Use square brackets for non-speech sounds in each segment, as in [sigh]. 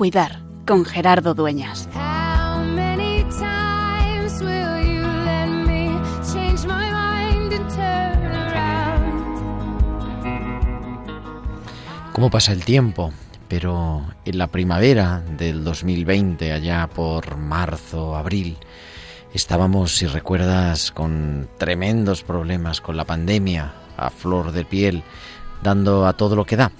cuidar con Gerardo Dueñas. ¿Cómo pasa el tiempo? Pero en la primavera del 2020, allá por marzo, abril, estábamos, si recuerdas, con tremendos problemas con la pandemia, a flor de piel, dando a todo lo que da.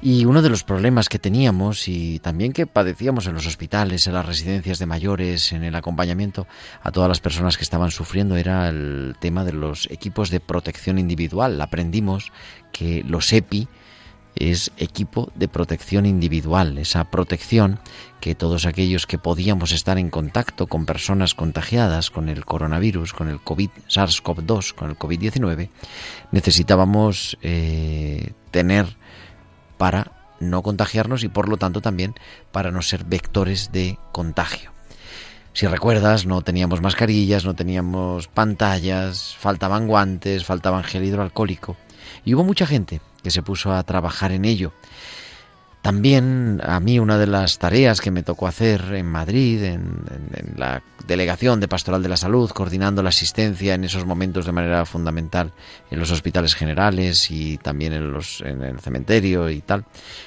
Y uno de los problemas que teníamos y también que padecíamos en los hospitales, en las residencias de mayores, en el acompañamiento a todas las personas que estaban sufriendo era el tema de los equipos de protección individual. Aprendimos que los EPI es equipo de protección individual, esa protección que todos aquellos que podíamos estar en contacto con personas contagiadas con el coronavirus, con el COVID, SARS-CoV-2, con el COVID-19, necesitábamos eh, tener para no contagiarnos y por lo tanto también para no ser vectores de contagio. Si recuerdas, no teníamos mascarillas, no teníamos pantallas, faltaban guantes, faltaban gel hidroalcohólico y hubo mucha gente que se puso a trabajar en ello. También a mí una de las tareas que me tocó hacer en Madrid, en, la delegación de Pastoral de la Salud, coordinando la asistencia en esos momentos de manera fundamental en los hospitales generales y también en, los, en el cementerio y tal,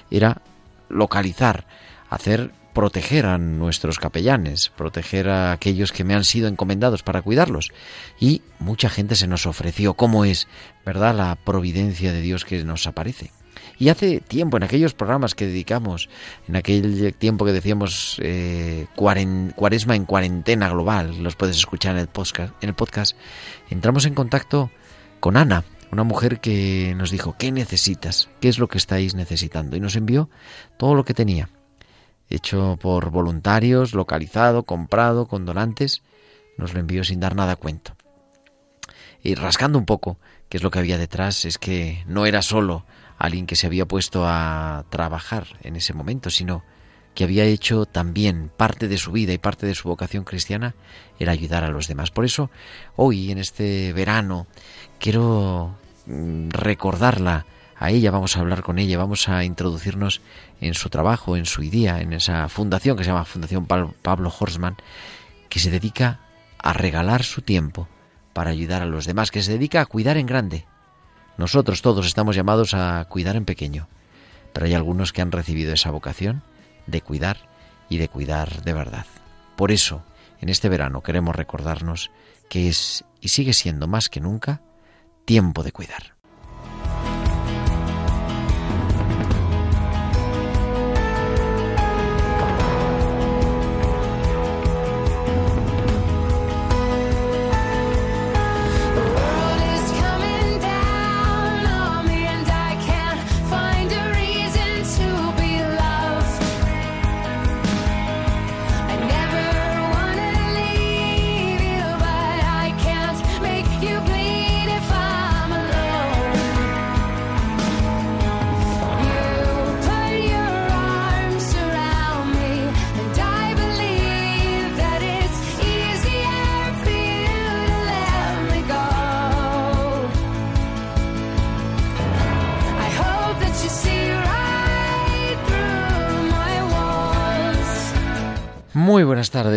era localizar, hacer proteger a nuestros capellanes, proteger a aquellos que me han sido encomendados para cuidarlos. Y mucha gente se nos ofreció, ¿cómo es, verdad, la providencia de Dios que nos aparece? Y hace tiempo, en aquellos programas que dedicamos, en aquel tiempo que decíamos eh, cuaresma en cuarentena global, los puedes escuchar en el podcast, en el podcast, entramos en contacto con Ana, una mujer que nos dijo, ¿qué necesitas? ¿Qué es lo que estáis necesitando? Y nos envió todo lo que tenía, hecho por voluntarios, localizado, comprado, con donantes, nos lo envió sin dar nada a cuento. Y rascando un poco qué es lo que había detrás, es que no era solo alguien que se había puesto a trabajar en ese momento, sino que había hecho también parte de su vida y parte de su vocación cristiana era ayudar a los demás. Por eso, hoy, en este verano, quiero mm, recordarla a ella, vamos a hablar con ella, vamos a introducirnos en su trabajo, en su idea, en esa fundación que se llama Fundación Pablo Horsman, que se dedica a regalar su tiempo para ayudar a los demás, que se dedica a cuidar en grande. Nosotros todos estamos llamados a cuidar en pequeño, pero hay algunos que han recibido esa vocación de cuidar y de cuidar de verdad. Por eso, en este verano queremos recordarnos que es y sigue siendo más que nunca tiempo de cuidar.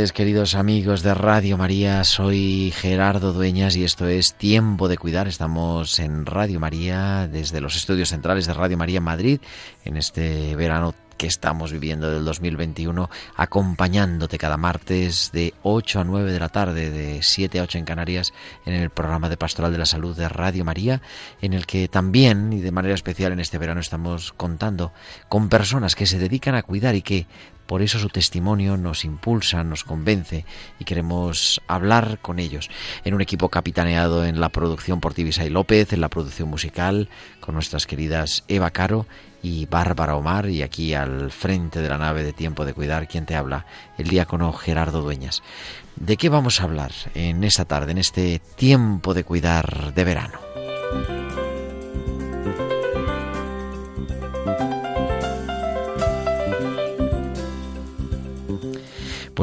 Tardes, queridos amigos de Radio María. Soy Gerardo Dueñas y esto es Tiempo de Cuidar. Estamos en Radio María desde los estudios centrales de Radio María Madrid en este verano estamos viviendo del 2021, acompañándote cada martes de 8 a 9 de la tarde, de 7 a 8 en Canarias, en el programa de Pastoral de la Salud de Radio María, en el que también y de manera especial en este verano estamos contando con personas que se dedican a cuidar y que por eso su testimonio nos impulsa, nos convence y queremos hablar con ellos. En un equipo capitaneado en la producción por Tibisay López, en la producción musical, con nuestras queridas Eva Caro y Bárbara Omar y aquí al frente de la nave de Tiempo de Cuidar, quien te habla, el diácono Gerardo Dueñas. ¿De qué vamos a hablar en esta tarde, en este Tiempo de Cuidar de verano?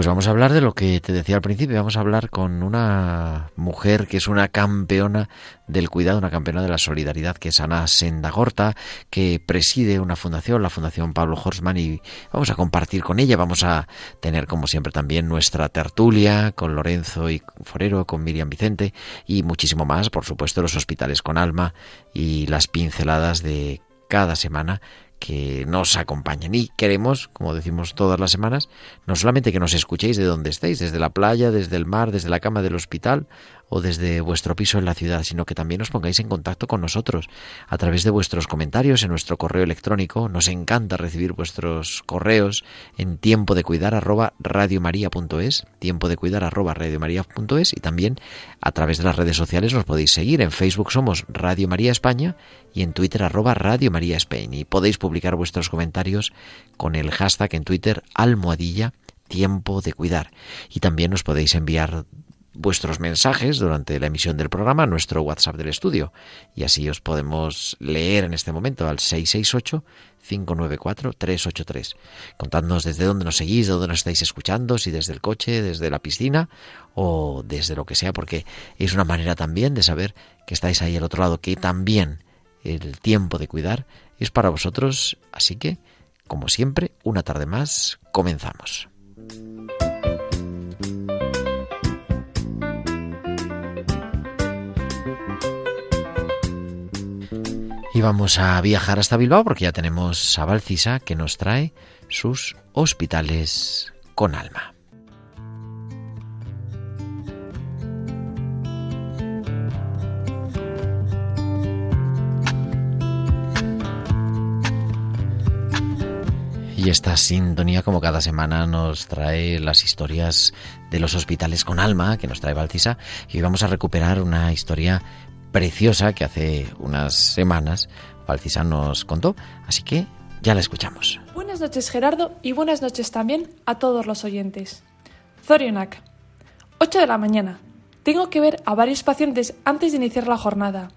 Pues vamos a hablar de lo que te decía al principio, vamos a hablar con una mujer que es una campeona del cuidado, una campeona de la solidaridad, que es Ana Sendagorta, que preside una fundación, la Fundación Pablo Horsman, y vamos a compartir con ella, vamos a tener como siempre también nuestra tertulia con Lorenzo y Forero, con Miriam Vicente y muchísimo más, por supuesto, los hospitales con alma y las pinceladas de cada semana que nos acompañen. Y queremos, como decimos todas las semanas, no solamente que nos escuchéis de donde estéis, desde la playa, desde el mar, desde la cama del hospital o desde vuestro piso en la ciudad, sino que también os pongáis en contacto con nosotros a través de vuestros comentarios en nuestro correo electrónico. Nos encanta recibir vuestros correos en tiempo de cuidar arroba radiomaria.es, tiempo de cuidar arroba radiomaria.es y también a través de las redes sociales nos podéis seguir. En Facebook somos Radio María España y en Twitter arroba Radio María Spain. Y podéis publicar vuestros comentarios con el hashtag en Twitter almohadilla tiempo de cuidar. Y también nos podéis enviar vuestros mensajes durante la emisión del programa nuestro WhatsApp del estudio y así os podemos leer en este momento al 668 594 383. Contadnos desde dónde nos seguís, de dónde nos estáis escuchando, si desde el coche, desde la piscina o desde lo que sea, porque es una manera también de saber que estáis ahí al otro lado, que también el tiempo de cuidar es para vosotros, así que, como siempre, una tarde más, comenzamos. Y vamos a viajar hasta Bilbao porque ya tenemos a Valcisa que nos trae sus hospitales con alma. Y esta sintonía, como cada semana, nos trae las historias de los hospitales con alma que nos trae Valcisa. Y vamos a recuperar una historia preciosa que hace unas semanas Valcisa nos contó. Así que ya la escuchamos. Buenas noches Gerardo y buenas noches también a todos los oyentes. Zorionak. 8 de la mañana. Tengo que ver a varios pacientes antes de iniciar la jornada.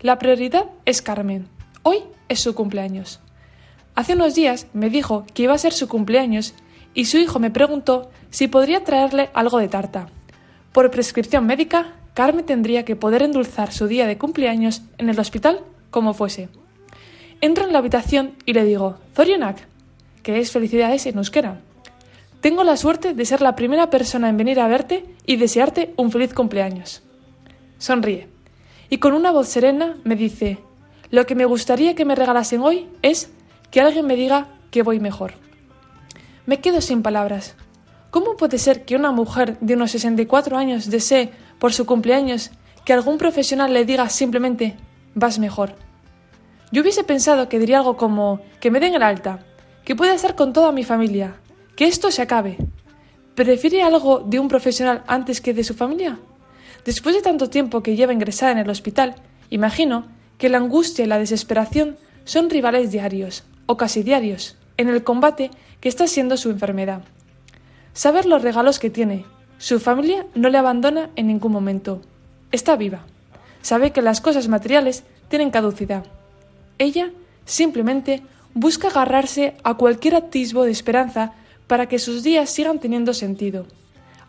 La prioridad es Carmen. Hoy es su cumpleaños. Hace unos días me dijo que iba a ser su cumpleaños y su hijo me preguntó si podría traerle algo de tarta. Por prescripción médica Carmen tendría que poder endulzar su día de cumpleaños en el hospital como fuese. Entro en la habitación y le digo, Zorionak, que es felicidades en euskera. Tengo la suerte de ser la primera persona en venir a verte y desearte un feliz cumpleaños. Sonríe y con una voz serena me dice, lo que me gustaría que me regalasen hoy es que alguien me diga que voy mejor. Me quedo sin palabras. ¿Cómo puede ser que una mujer de unos 64 años desee por su cumpleaños que algún profesional le diga simplemente vas mejor. Yo hubiese pensado que diría algo como que me den el alta, que pueda estar con toda mi familia, que esto se acabe. ¿Prefiere algo de un profesional antes que de su familia? Después de tanto tiempo que lleva ingresada en el hospital, imagino que la angustia y la desesperación son rivales diarios, o casi diarios, en el combate que está siendo su enfermedad. Saber los regalos que tiene, su familia no le abandona en ningún momento. Está viva. Sabe que las cosas materiales tienen caducidad. Ella simplemente busca agarrarse a cualquier atisbo de esperanza para que sus días sigan teniendo sentido.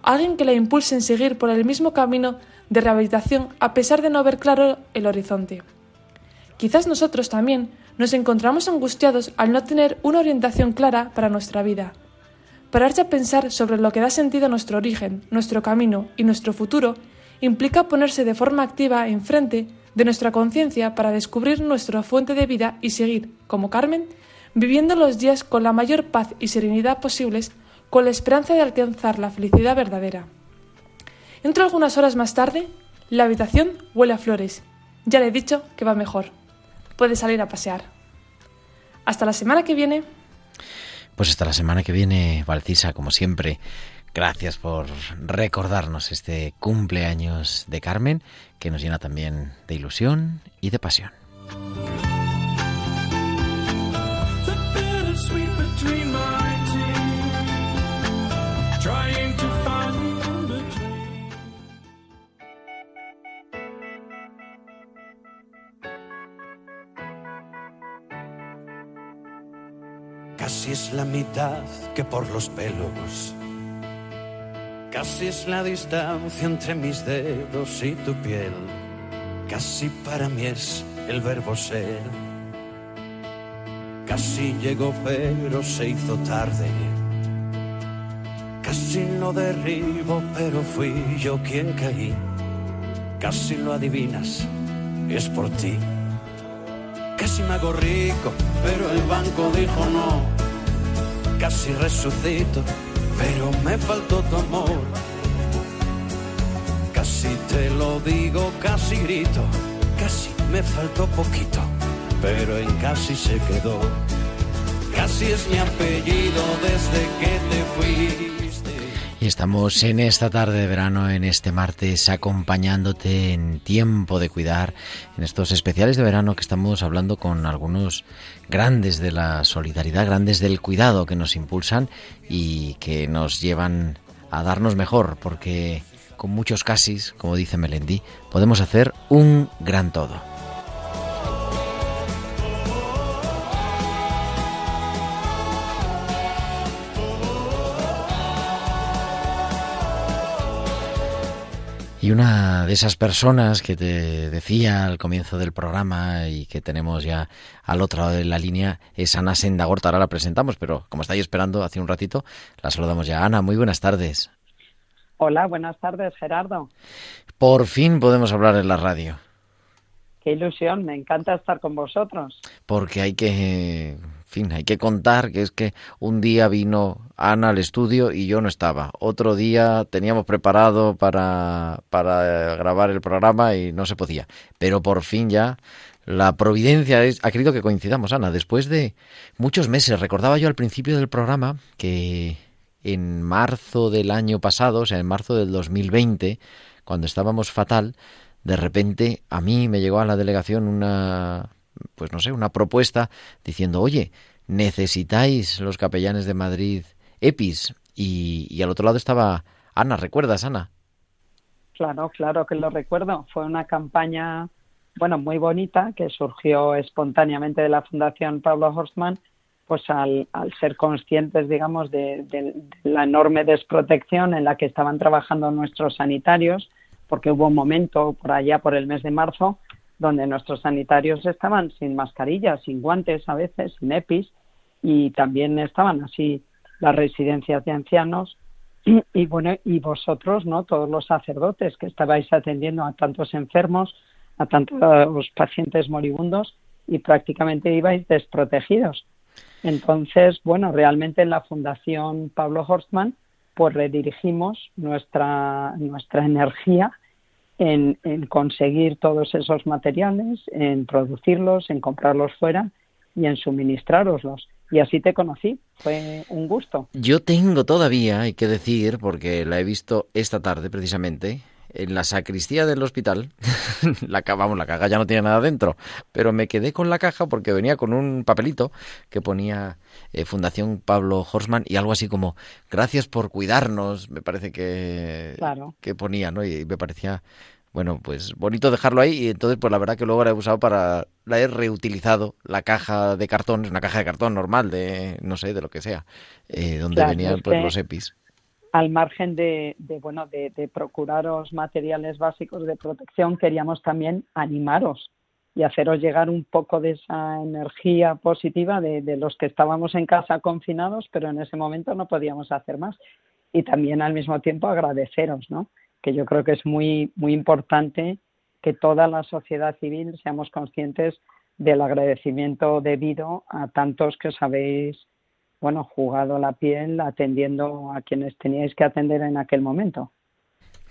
Alguien que la impulse en seguir por el mismo camino de rehabilitación a pesar de no ver claro el horizonte. Quizás nosotros también nos encontramos angustiados al no tener una orientación clara para nuestra vida, Pararse a pensar sobre lo que da sentido a nuestro origen, nuestro camino y nuestro futuro implica ponerse de forma activa enfrente de nuestra conciencia para descubrir nuestra fuente de vida y seguir, como Carmen, viviendo los días con la mayor paz y serenidad posibles, con la esperanza de alcanzar la felicidad verdadera. Entro algunas horas más tarde, la habitación huele a flores. Ya le he dicho que va mejor. Puede salir a pasear. Hasta la semana que viene. Pues hasta la semana que viene, Valcisa, como siempre. Gracias por recordarnos este cumpleaños de Carmen, que nos llena también de ilusión y de pasión. Casi es la mitad que por los pelos. Casi es la distancia entre mis dedos y tu piel. Casi para mí es el verbo ser. Casi llegó pero se hizo tarde. Casi lo derribo pero fui yo quien caí. Casi lo adivinas, es por ti. Casi me hago rico, pero el banco dijo no. Casi resucito, pero me faltó tu amor. Casi te lo digo, casi grito, casi me faltó poquito, pero en casi se quedó. Casi es mi apellido desde que te fuiste. Y estamos en esta tarde de verano, en este martes, acompañándote en tiempo de cuidar, en estos especiales de verano que estamos hablando con algunos grandes de la solidaridad, grandes del cuidado que nos impulsan y que nos llevan a darnos mejor, porque con muchos casis, como dice Melendi, podemos hacer un gran todo. Y una de esas personas que te decía al comienzo del programa y que tenemos ya al otro lado de la línea es Ana Sendagorta. Ahora la presentamos, pero como estáis esperando hace un ratito, la saludamos ya. Ana, muy buenas tardes. Hola, buenas tardes, Gerardo. Por fin podemos hablar en la radio. Qué ilusión, me encanta estar con vosotros. Porque hay que, fin, hay que contar que es que un día vino Ana al estudio y yo no estaba. Otro día teníamos preparado para, para grabar el programa y no se podía. Pero por fin ya la providencia es, ha querido que coincidamos, Ana. Después de muchos meses, recordaba yo al principio del programa que en marzo del año pasado, o sea, en marzo del 2020, cuando estábamos fatal, de repente a mí me llegó a la delegación una, pues no sé, una propuesta diciendo, oye, necesitáis los capellanes de Madrid EPIs. Y, y al otro lado estaba Ana, ¿recuerdas, Ana? Claro, claro que lo recuerdo. Fue una campaña, bueno, muy bonita que surgió espontáneamente de la Fundación Pablo Horstman, pues al, ser conscientes, digamos, de, de la enorme desprotección en la que estaban trabajando nuestros sanitarios, porque hubo un momento por allá, por el mes de marzo, donde nuestros sanitarios estaban sin mascarillas, sin guantes a veces, sin EPIs, y también estaban así las residencias de ancianos. [clears throat] Y, bueno, y vosotros, ¿no? Todos los sacerdotes que estabais atendiendo a tantos enfermos, a tantos pacientes moribundos, y prácticamente ibais desprotegidos. Entonces, bueno, realmente en la Fundación Pablo Horstman, pues redirigimos nuestra, nuestra energía en, en, conseguir todos esos materiales, en producirlos, en comprarlos fuera y en suministraroslos. Y así te conocí, fue un gusto. Yo tengo todavía, hay que decir, porque la he visto esta tarde precisamente, en la sacristía del hospital, [laughs] la, vamos, la caja ya no tiene nada dentro, pero me quedé con la caja porque venía con un papelito que ponía eh, Fundación Pablo Horsman y algo así como gracias por cuidarnos, me parece que, claro. que ponía, ¿no? Y me parecía, bueno, pues bonito dejarlo ahí y entonces pues la verdad que luego la he usado para, la he reutilizado, la caja de cartón, es una caja de cartón normal de, no sé, de lo que sea, eh, donde Claro, venían es pues que- los EPIs. Al margen de, de, bueno de, de procuraros materiales básicos de protección queríamos también animaros y haceros llegar un poco de esa energía positiva de, los que estábamos en casa confinados pero en ese momento no podíamos hacer más. Y también al mismo tiempo agradeceros no que yo creo que es muy muy importante que toda la sociedad civil seamos conscientes del agradecimiento debido a tantos que os habéis bueno, jugado la piel atendiendo a quienes teníais que atender en aquel momento.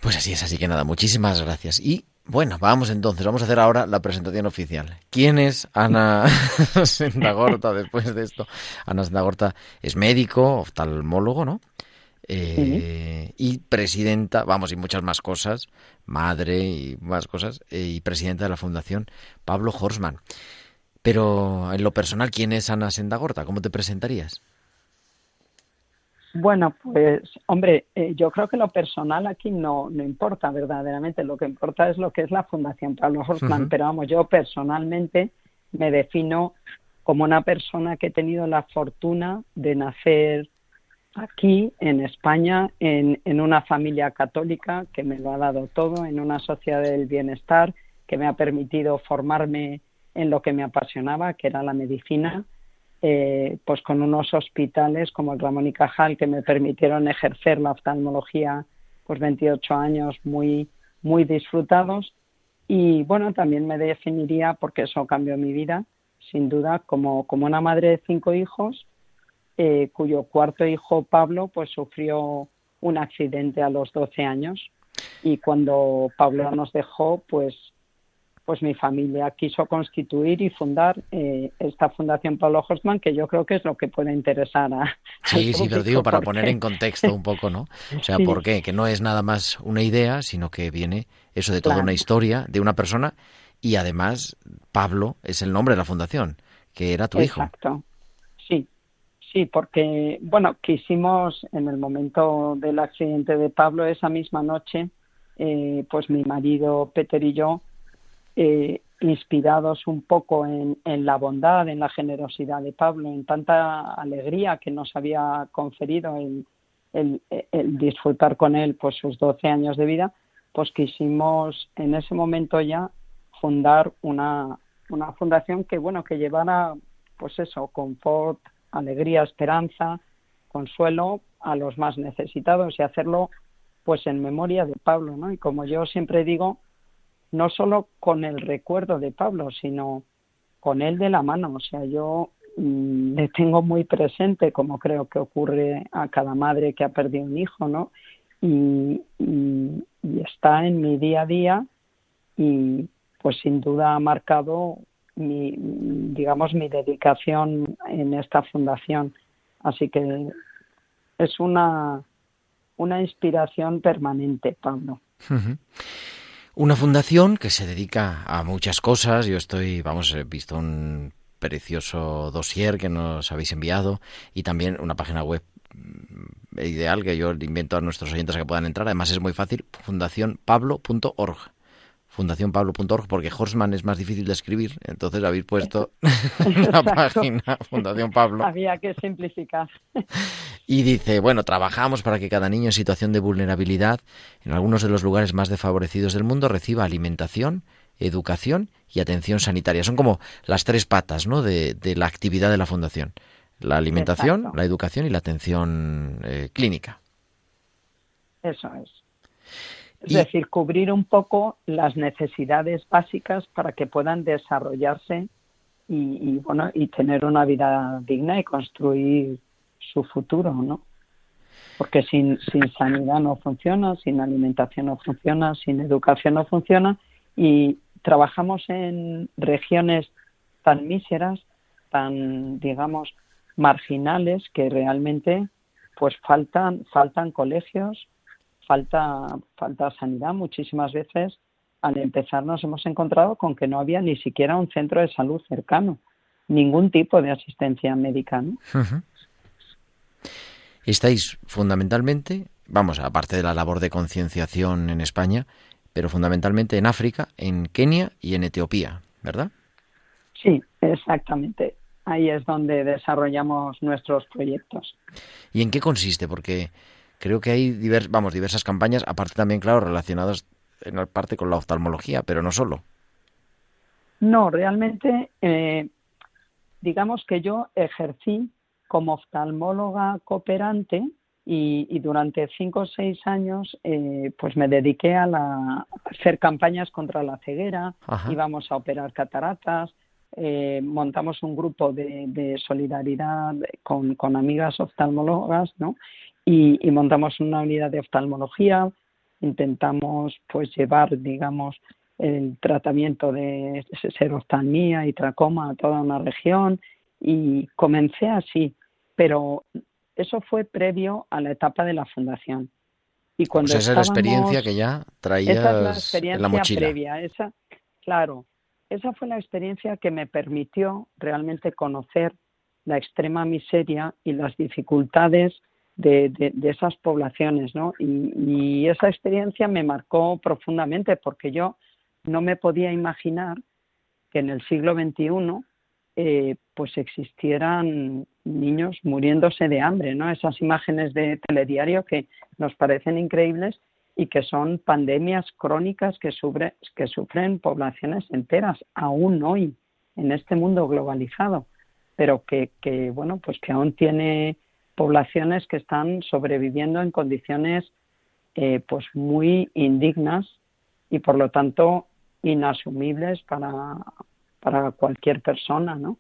Pues así es, así que nada, muchísimas gracias. Y bueno, vamos entonces, vamos a hacer ahora la presentación oficial. ¿Quién es Ana [laughs] Sendagorta después de esto? Ana Sendagorta es médico, oftalmólogo, ¿no? Eh, Y presidenta, vamos, y muchas más cosas, madre y más cosas, eh, y presidenta de la Fundación Pablo Horsman. Pero en lo personal, ¿quién es Ana Sendagorta? ¿Cómo te presentarías? Bueno, pues hombre, eh, yo creo que lo personal aquí no, no importa verdaderamente, lo que importa es lo que es la Fundación Pablo Horstman, Ujú. pero vamos, yo personalmente me defino como una persona que he tenido la fortuna de nacer aquí en España, en, en una familia católica que me lo ha dado todo, en una sociedad del bienestar que me ha permitido formarme en lo que me apasionaba, que era la medicina, eh, pues con unos hospitales como el Ramón y Cajal que me permitieron ejercer la oftalmología pues 28 años muy muy disfrutados. Y bueno también me definiría porque eso cambió mi vida sin duda como como una madre de cinco hijos eh, cuyo cuarto hijo Pablo pues sufrió un accidente a los 12 años. Y cuando Pablo nos dejó pues pues mi familia quiso constituir y fundar eh, esta Fundación Pablo Horstman, que yo creo que es lo que puede interesar a. Sí, sí, pero digo para porque- poner en contexto un poco, ¿no? [laughs] O sea, Sí. ¿por qué? Que no es nada más una idea, sino que viene eso de toda Claro. una historia de una persona y además Pablo es el nombre de la fundación, que era tu hijo. Exacto. Sí, sí, porque, bueno, quisimos en el momento del accidente de Pablo, esa misma noche, eh, pues mi marido Peter y yo, eh, inspirados un poco en, la bondad, en la generosidad de Pablo, en tanta alegría que nos había conferido el, el, el disfrutar con él pues sus 12 años de vida, pues quisimos en ese momento ya fundar una, una fundación que bueno que llevara pues eso confort alegría esperanza consuelo a los más necesitados y hacerlo pues en memoria de Pablo no y como yo siempre digo no solo con el recuerdo de Pablo sino con él de la mano. O sea yo mm, le tengo muy presente como creo que ocurre a cada madre que ha perdido un hijo no y, está en mi día a día y pues sin duda ha marcado mi digamos mi dedicación en esta fundación. Así que es una una inspiración permanente Pablo. Una fundación que se dedica a muchas cosas. Yo estoy, vamos, he visto un precioso dossier que nos habéis enviado y también una página web mm, ideal que yo invento a nuestros oyentes a que puedan entrar. Además es muy fácil, fundacionpablo.org. Fundacionpablo.org porque Horstman es más difícil de escribir, entonces habéis puesto [laughs] la página Fundación Pablo. había que simplificar Y dice, bueno, trabajamos para que cada niño en situación de vulnerabilidad en algunos de los lugares más desfavorecidos del mundo reciba alimentación, educación y atención sanitaria. Son como las tres patas ¿no? de, de la actividad de la Fundación. La alimentación, Exacto. la educación y la atención eh, clínica. eso es es Y- decir cubrir un poco las necesidades básicas para que puedan desarrollarse y, y, bueno y tener una vida digna y construir su futuro no porque sin, sin sanidad no funciona, sin alimentación no funciona, sin educación no funciona. Y trabajamos en regiones tan míseras, tan digamos marginales que realmente pues faltan faltan colegios, falta falta sanidad muchísimas veces al empezar nos hemos encontrado con que no había ni siquiera un centro de salud cercano, ningún tipo de asistencia médica. Estáis fundamentalmente, vamos, aparte de la labor de concienciación en España, pero fundamentalmente en África, en Kenia y en Etiopía, ¿verdad? Sí, exactamente. Ahí es donde desarrollamos nuestros proyectos. ¿Y en qué consiste? Porque creo que hay divers, vamos, diversas campañas, aparte también, claro, relacionadas en parte con la oftalmología, pero no solo. No, realmente, eh, digamos que yo ejercí como oftalmóloga cooperante y, y durante cinco o seis años eh, pues me dediqué a, la, a hacer campañas contra la ceguera, Ajá. íbamos a operar cataratas, eh, montamos un grupo de, de solidaridad con, con amigas oftalmólogas, ¿no? Y, y montamos una unidad de oftalmología, intentamos pues llevar, digamos, el tratamiento de seroftalmía y tracoma a toda una región y comencé así, pero eso fue previo a la etapa de la fundación. Y cuando esa es la experiencia que ya esa es la en experiencia la mochila. previa. Esa, claro, esa fue la experiencia que me permitió realmente conocer la extrema miseria y las dificultades de, de, esas poblaciones, ¿no? Y, y esa experiencia me marcó profundamente porque yo no me podía imaginar que en el siglo XXI eh, pues existieran niños muriéndose de hambre, ¿no? Esas imágenes de telediario que nos parecen increíbles y que son pandemias crónicas que, sufre- que sufren poblaciones enteras, aún hoy, en este mundo globalizado, pero que, que, bueno, pues que aún tiene poblaciones que están sobreviviendo en condiciones eh, pues muy indignas y por lo tanto inasumibles para, para cualquier persona, ¿no?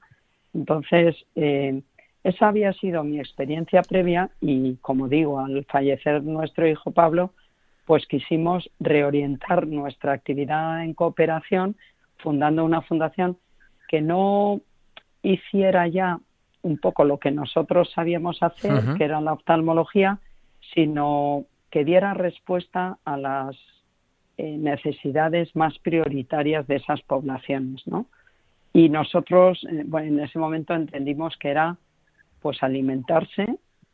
Entonces, eh, esa había sido mi experiencia previa y, como digo, al fallecer nuestro hijo Pablo, pues quisimos reorientar nuestra actividad en cooperación fundando una fundación que no hiciera ya un poco lo que nosotros sabíamos hacer, que era la oftalmología, sino que diera respuesta a las eh, necesidades más prioritarias de esas poblaciones, ¿no? Y nosotros, eh, bueno, en ese momento entendimos que era, pues, alimentarse,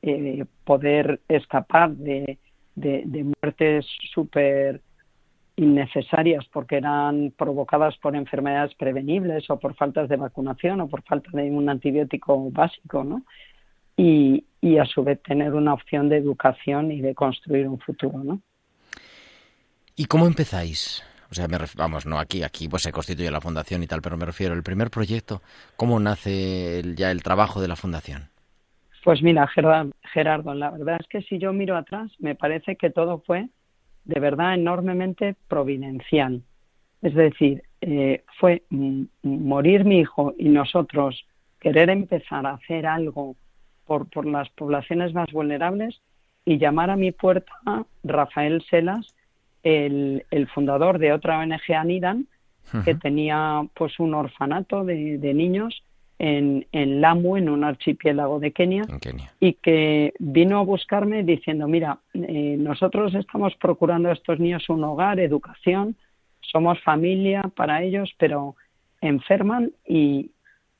eh, poder escapar de, de, de muertes súper innecesarias porque eran provocadas por enfermedades prevenibles o por faltas de vacunación o por falta de un antibiótico básico, ¿no? Y, y a su vez tener una opción de educación y de construir un futuro, ¿no? ¿Y cómo empezáis? O sea, me ref- vamos, no aquí, aquí pues se constituye la fundación y tal, pero me refiero, el primer proyecto, ¿cómo nace el- ya el trabajo de la fundación? Pues mira, Gerard- Gerardo, la verdad es que si yo miro atrás, me parece que todo fue de verdad enormemente providencial. Es decir, eh, fue morir mi hijo y nosotros querer empezar a hacer algo por, por las poblaciones más vulnerables y llamar a mi puerta Rafael Selas, el, el fundador de otra ONG Anidan, que tenía pues un orfanato de, de niños en, en Lamu, en un archipiélago de Kenia, En Kenia. y que vino a buscarme diciendo, mira, eh, nosotros estamos procurando a estos niños un hogar, educación, somos familia para ellos, pero enferman y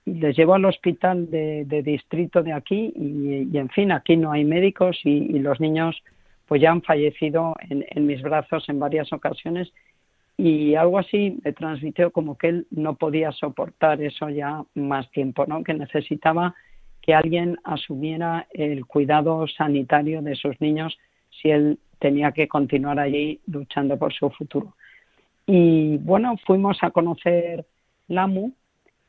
y les llevo al hospital de, de distrito de aquí y, y, en fin, aquí no hay médicos y, y los niños pues ya han fallecido en, en mis brazos en varias ocasiones y algo así me transmitió como que él no podía soportar eso ya más tiempo, ¿no? Que necesitaba que alguien asumiera el cuidado sanitario de sus niños si él tenía que continuar allí luchando por su futuro. Y bueno, fuimos a conocer Lamu.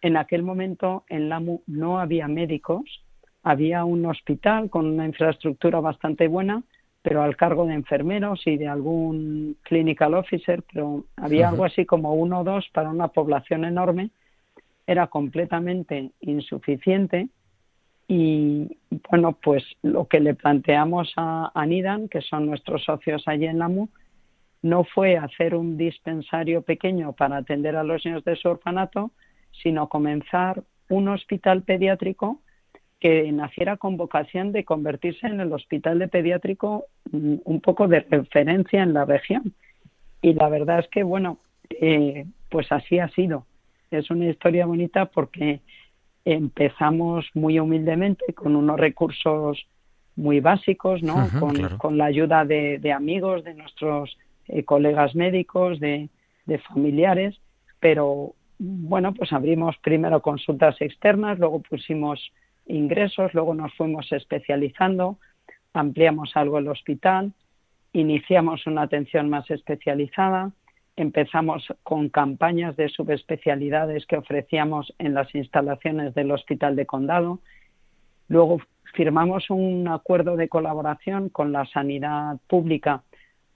En aquel momento en Lamu no había médicos, había un hospital con una infraestructura bastante buena, pero al cargo de enfermeros y de algún clinical officer, pero había algo así como uno o dos para una población enorme. Era completamente insuficiente y bueno, pues lo que le planteamos a, a Nidan, que son nuestros socios allí en Lamu, no fue hacer un dispensario pequeño para atender a los niños de su orfanato, sino comenzar un hospital pediátrico que naciera con vocación de convertirse en el hospital de pediátrico mm, un poco de referencia en la región. Y la verdad es que, bueno, eh, pues así ha sido. Es una historia bonita porque empezamos muy humildemente con unos recursos muy básicos, ¿no? Con, claro. con la ayuda de, de amigos, de nuestros eh, colegas médicos, de, de familiares, pero bueno, pues abrimos primero consultas externas, luego pusimos ingresos, luego nos fuimos especializando, ampliamos algo el hospital, iniciamos una atención más especializada, empezamos con campañas de subespecialidades que ofrecíamos en las instalaciones del Hospital de Condado, luego firmamos un acuerdo de colaboración con la sanidad pública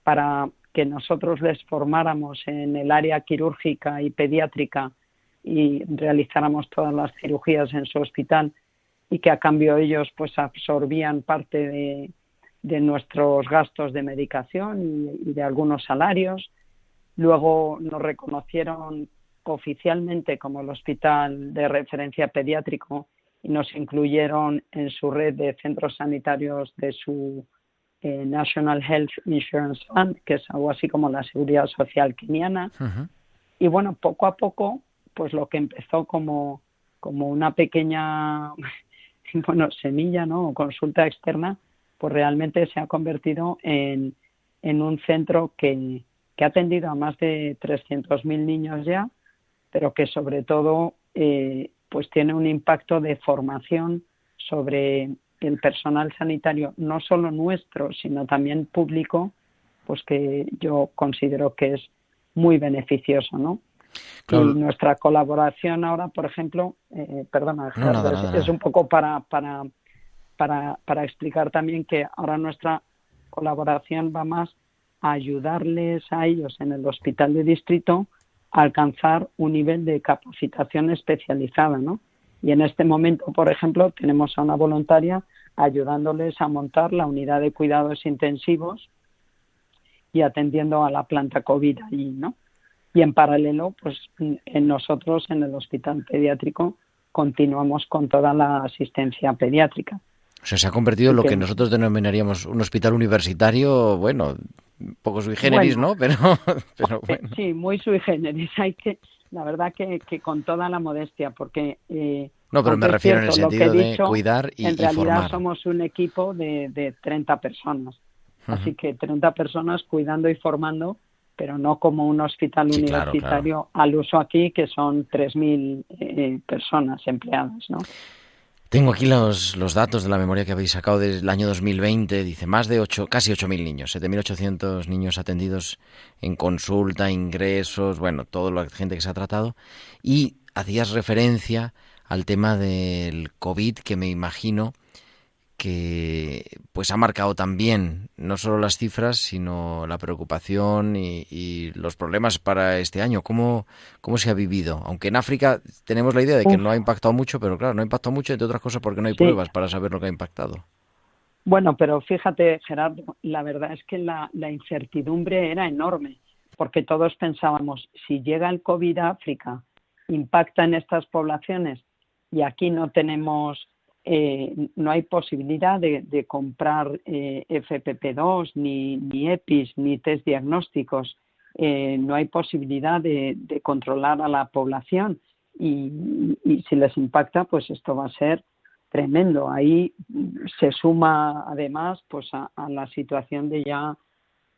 para que nosotros les formáramos en el área quirúrgica y pediátrica y realizáramos todas las cirugías en su hospital y que a cambio ellos pues absorbían parte de, de nuestros gastos de medicación y, y de algunos salarios. Luego nos reconocieron oficialmente como el hospital de referencia pediátrico y nos incluyeron en su red de centros sanitarios de su eh, National Health Insurance Fund, que es algo así como la seguridad social keniana. Y bueno, poco a poco, pues lo que empezó como, como una pequeña [laughs] bueno, semilla, ¿no? O consulta externa, pues realmente se ha convertido en, en un centro que, que ha atendido a más de 300.000 niños ya, pero que sobre todo eh, pues tiene un impacto de formación sobre el personal sanitario, no solo nuestro, sino también público, pues que yo considero que es muy beneficioso, ¿no? Claro. Y nuestra colaboración ahora, por ejemplo, eh, perdona, No, nada, es, un poco para, para, para, para explicar también que ahora nuestra colaboración va más a ayudarles a ellos en el hospital de distrito a alcanzar un nivel de capacitación especializada, ¿no? Y en este momento, por ejemplo, tenemos a una voluntaria ayudándoles a montar la unidad de cuidados intensivos y atendiendo a la planta COVID allí, ¿no? Y en paralelo, pues en nosotros en el hospital pediátrico continuamos con toda la asistencia pediátrica. O sea, se ha convertido en lo que- nosotros denominaríamos un hospital universitario, bueno, poco sui generis, Bueno. ¿no? Pero, [laughs] pero bueno. Sí, muy sui generis. [laughs] Hay que, la verdad que, que con toda la modestia, porque eh, No, pero me refiero en el sentido de dicho, cuidar y, en y realidad formar. somos un equipo de, de 30 personas. Así que 30 personas cuidando y formando, pero no como un hospital Sí, claro, universitario al uso aquí, que son 3.000 eh, personas empleadas, ¿no? Tengo aquí los, los datos de la memoria que habéis sacado del año 2020. Dice más de ocho, casi 8.000 niños, 7.800 niños atendidos en consulta, ingresos, bueno, toda la gente que se ha tratado. Y hacías referencia al tema del COVID, que me imagino que pues ha marcado también no solo las cifras, sino la preocupación y, y los problemas para este año. ¿Cómo, ¿Cómo se ha vivido? Aunque en África tenemos la idea de que no ha impactado mucho, pero claro, no ha impactado mucho, entre otras cosas, porque no hay Sí. pruebas para saber lo que ha impactado. Bueno, pero fíjate, Gerardo, la verdad es que la, la incertidumbre era enorme, porque todos pensábamos, si llega el COVID a África, impacta en estas poblaciones y aquí no tenemos, eh, no hay posibilidad de, de comprar eh, FPP2, ni, ni EPIs, ni test diagnósticos, eh, no hay posibilidad de, controlar a la población y, y si les impacta, pues esto va a ser tremendo. Ahí se suma además pues a, a la situación de ya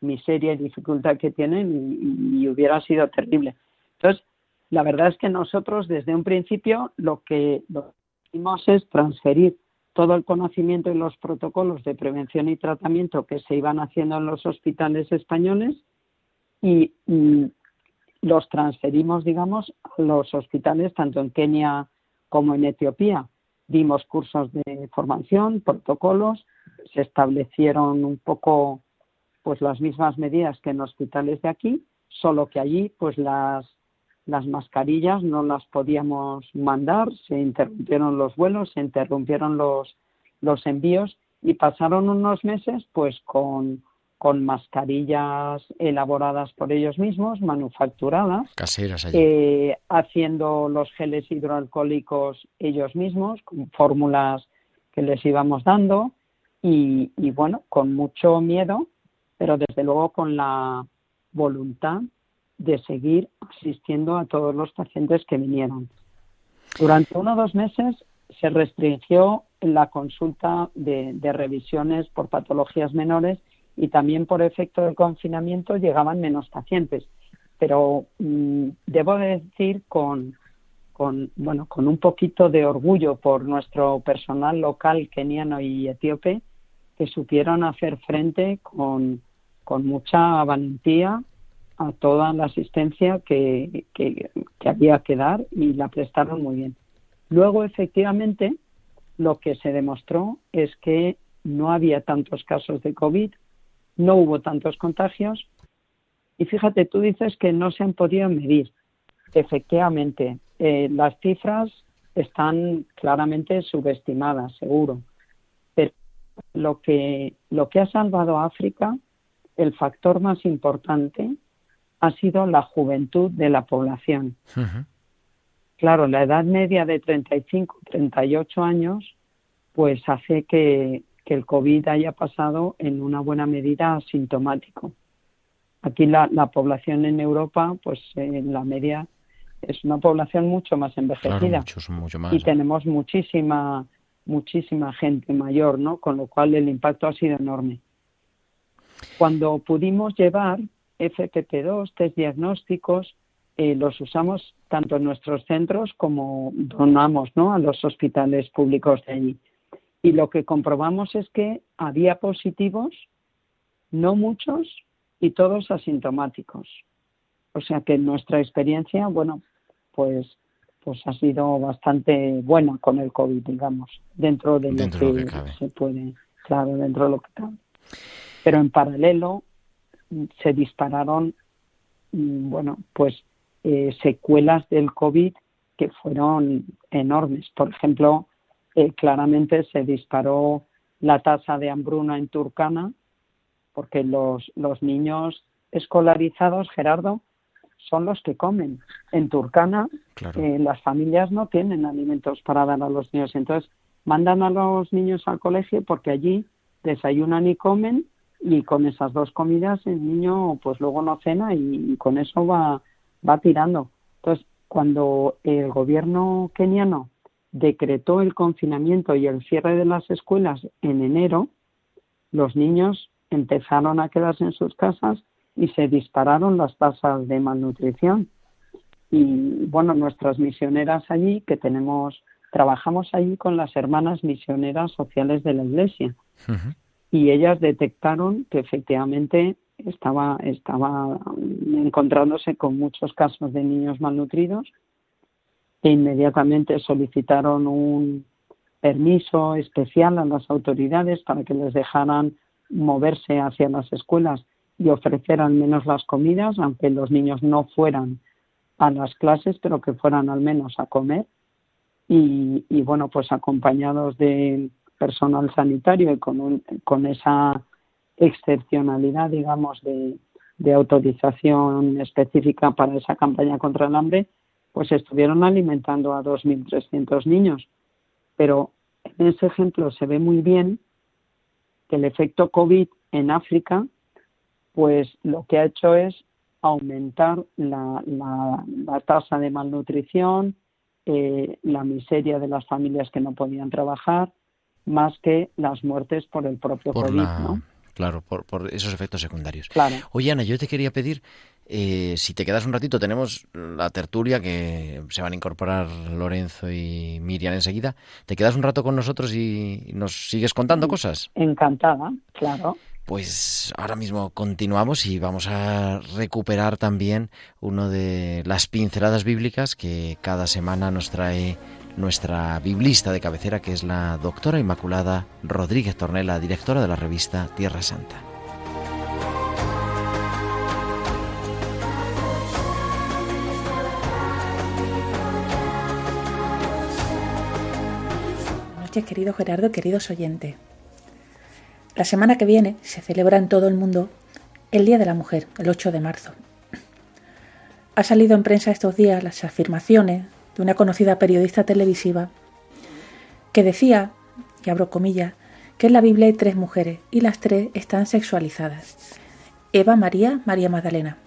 miseria y dificultad que tienen y, hubiera sido terrible. Entonces, la verdad es que nosotros desde un principio lo que hicimos es transferir todo el conocimiento y los protocolos de prevención y tratamiento que se iban haciendo en los hospitales españoles y, y los transferimos, digamos, a los hospitales tanto en Kenia como en Etiopía. Dimos cursos de formación, protocolos, se establecieron un poco pues las mismas medidas que en hospitales de aquí, solo que allí pues las las mascarillas no las podíamos mandar, se interrumpieron los vuelos, se interrumpieron los los envíos y pasaron unos meses pues con con mascarillas elaboradas por ellos mismos, manufacturadas, Caseras allí. eh, haciendo los geles hidroalcohólicos ellos mismos, con fórmulas que les íbamos dando y, y, bueno, con mucho miedo, pero desde luego con la voluntad de seguir asistiendo a todos los pacientes que vinieron. Durante uno o dos meses se restringió la consulta de, revisiones por patologías menores y también por efecto del confinamiento llegaban menos pacientes. Pero mm, debo decir con, con, bueno, con un poquito de orgullo por nuestro personal local keniano y etíope que supieron hacer frente con, con mucha valentía a toda la asistencia que, que, había que dar y la prestaron muy bien. Luego, efectivamente, lo que se demostró es que no había tantos casos de COVID, no hubo tantos contagios. Y fíjate, tú dices que no se han podido medir. Efectivamente, eh, las cifras están claramente subestimadas, seguro. Pero lo que, lo que ha salvado a África, el factor más importante, ha sido la juventud de la población. Claro, la edad media de 35, 38 años, pues hace que, que el COVID haya pasado en una buena medida asintomático. Aquí la, la población en Europa, pues en la media es una población mucho más Claro, envejecida muchos, mucho más. y tenemos muchísima muchísima gente mayor, ¿no? Con lo cual el impacto ha sido enorme. Cuando pudimos llevar FPP2, test diagnósticos, eh, los usamos tanto en nuestros centros como donamos ¿no? a los hospitales públicos de allí. Y lo que comprobamos es que había positivos, no muchos, y todos asintomáticos. O sea que nuestra experiencia, bueno, pues pues ha sido bastante buena con el COVID, digamos, dentro de Dentro lo que, lo que cabe. se puede, claro, dentro de lo que cabe. Pero en paralelo se dispararon, mm, bueno, pues eh, secuelas del COVID que fueron enormes. Por ejemplo, eh, claramente se disparó la tasa de hambruna en Turcana porque los, los niños escolarizados, Gerardo, son los que comen. En Turcana Claro. eh, las familias no tienen alimentos para dar a los niños. Entonces, mandan a los niños al colegio porque allí desayunan y comen y con esas dos comidas el niño pues luego no cena y, con eso va, va tirando. Entonces, cuando el gobierno keniano decretó el confinamiento y el cierre de las escuelas en enero, los niños empezaron a quedarse en sus casas y se dispararon las tasas de malnutrición. Y bueno, nuestras misioneras allí, que tenemos, trabajamos allí con las hermanas misioneras sociales de la iglesia. Y ellas detectaron que efectivamente estaba, estaba encontrándose con muchos casos de niños malnutridos e inmediatamente solicitaron un permiso especial a las autoridades para que les dejaran moverse hacia las escuelas y ofrecer al menos las comidas, aunque los niños no fueran a las clases, pero que fueran al menos a comer. Y, y bueno, pues acompañados de personal sanitario y con, un- con esa excepcionalidad, digamos, de, de autorización específica para esa campaña contra el hambre, pues estuvieron alimentando a 2.300 niños. Pero en ese ejemplo se ve muy bien que el efecto COVID en África, pues lo que ha hecho es aumentar la, la- la tasa de malnutrición, eh, la miseria de las familias que no podían trabajar, más que las muertes por el propio Por COVID, la... ¿no? Claro, por, por esos efectos secundarios. Claro. Oye, Ana, yo te quería pedir, eh, si te quedas un ratito, tenemos la tertulia que se van a incorporar Lorenzo y Miriam enseguida. ¿Te quedas un rato con nosotros y nos sigues contando cosas? Encantada, claro. Pues ahora mismo continuamos y vamos a recuperar también uno de las pinceladas bíblicas que cada semana nos trae nuestra biblista de cabecera, que es la doctora Inmaculada Rodríguez Tornela, directora de la revista Tierra Santa. Buenas noches, querido Gerardo, queridos oyentes. La semana que viene se celebra en todo el mundo el Día de la Mujer, el 8 de marzo. Ha salido en prensa estos días las afirmaciones de una conocida periodista televisiva que decía, y abro comillas, que en la Biblia hay tres mujeres y las tres están sexualizadas. Eva, María, María Magdalena.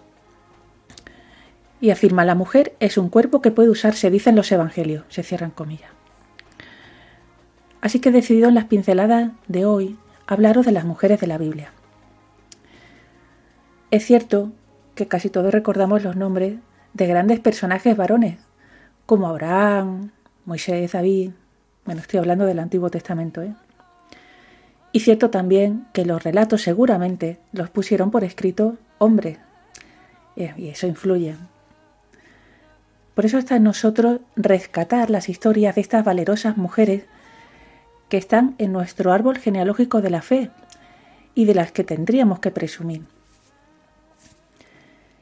Y afirma, la mujer es un cuerpo que puede usarse, dicen los evangelios, se cierran comillas. Así que he decidido en las pinceladas de hoy hablaros de las mujeres de la Biblia. Es cierto que casi todos recordamos los nombres de grandes personajes varones, como Abraham, Moisés, David. Bueno, estoy hablando del Antiguo Testamento, ¿eh? Y cierto también que los relatos seguramente los pusieron por escrito hombres. Y eso influye. Por eso está en nosotros rescatar las historias de estas valerosas mujeres que están en nuestro árbol genealógico de la fe y de las que tendríamos que presumir.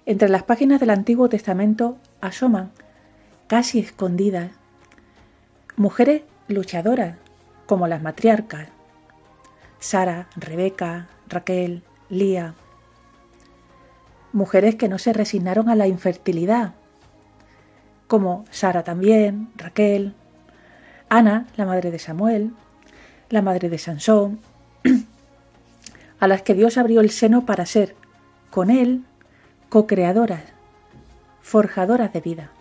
Entre las páginas del Antiguo Testamento asoman, casi escondidas, mujeres luchadoras como las matriarcas, Sara, Rebeca, Raquel, Lía, mujeres que no se resignaron a la infertilidad, como Sara también, Raquel, Ana, la madre de Samuel, la madre de Sansón, [clears throat] a las que Dios abrió el seno para ser, con él, co-creadoras, forjadoras de vida.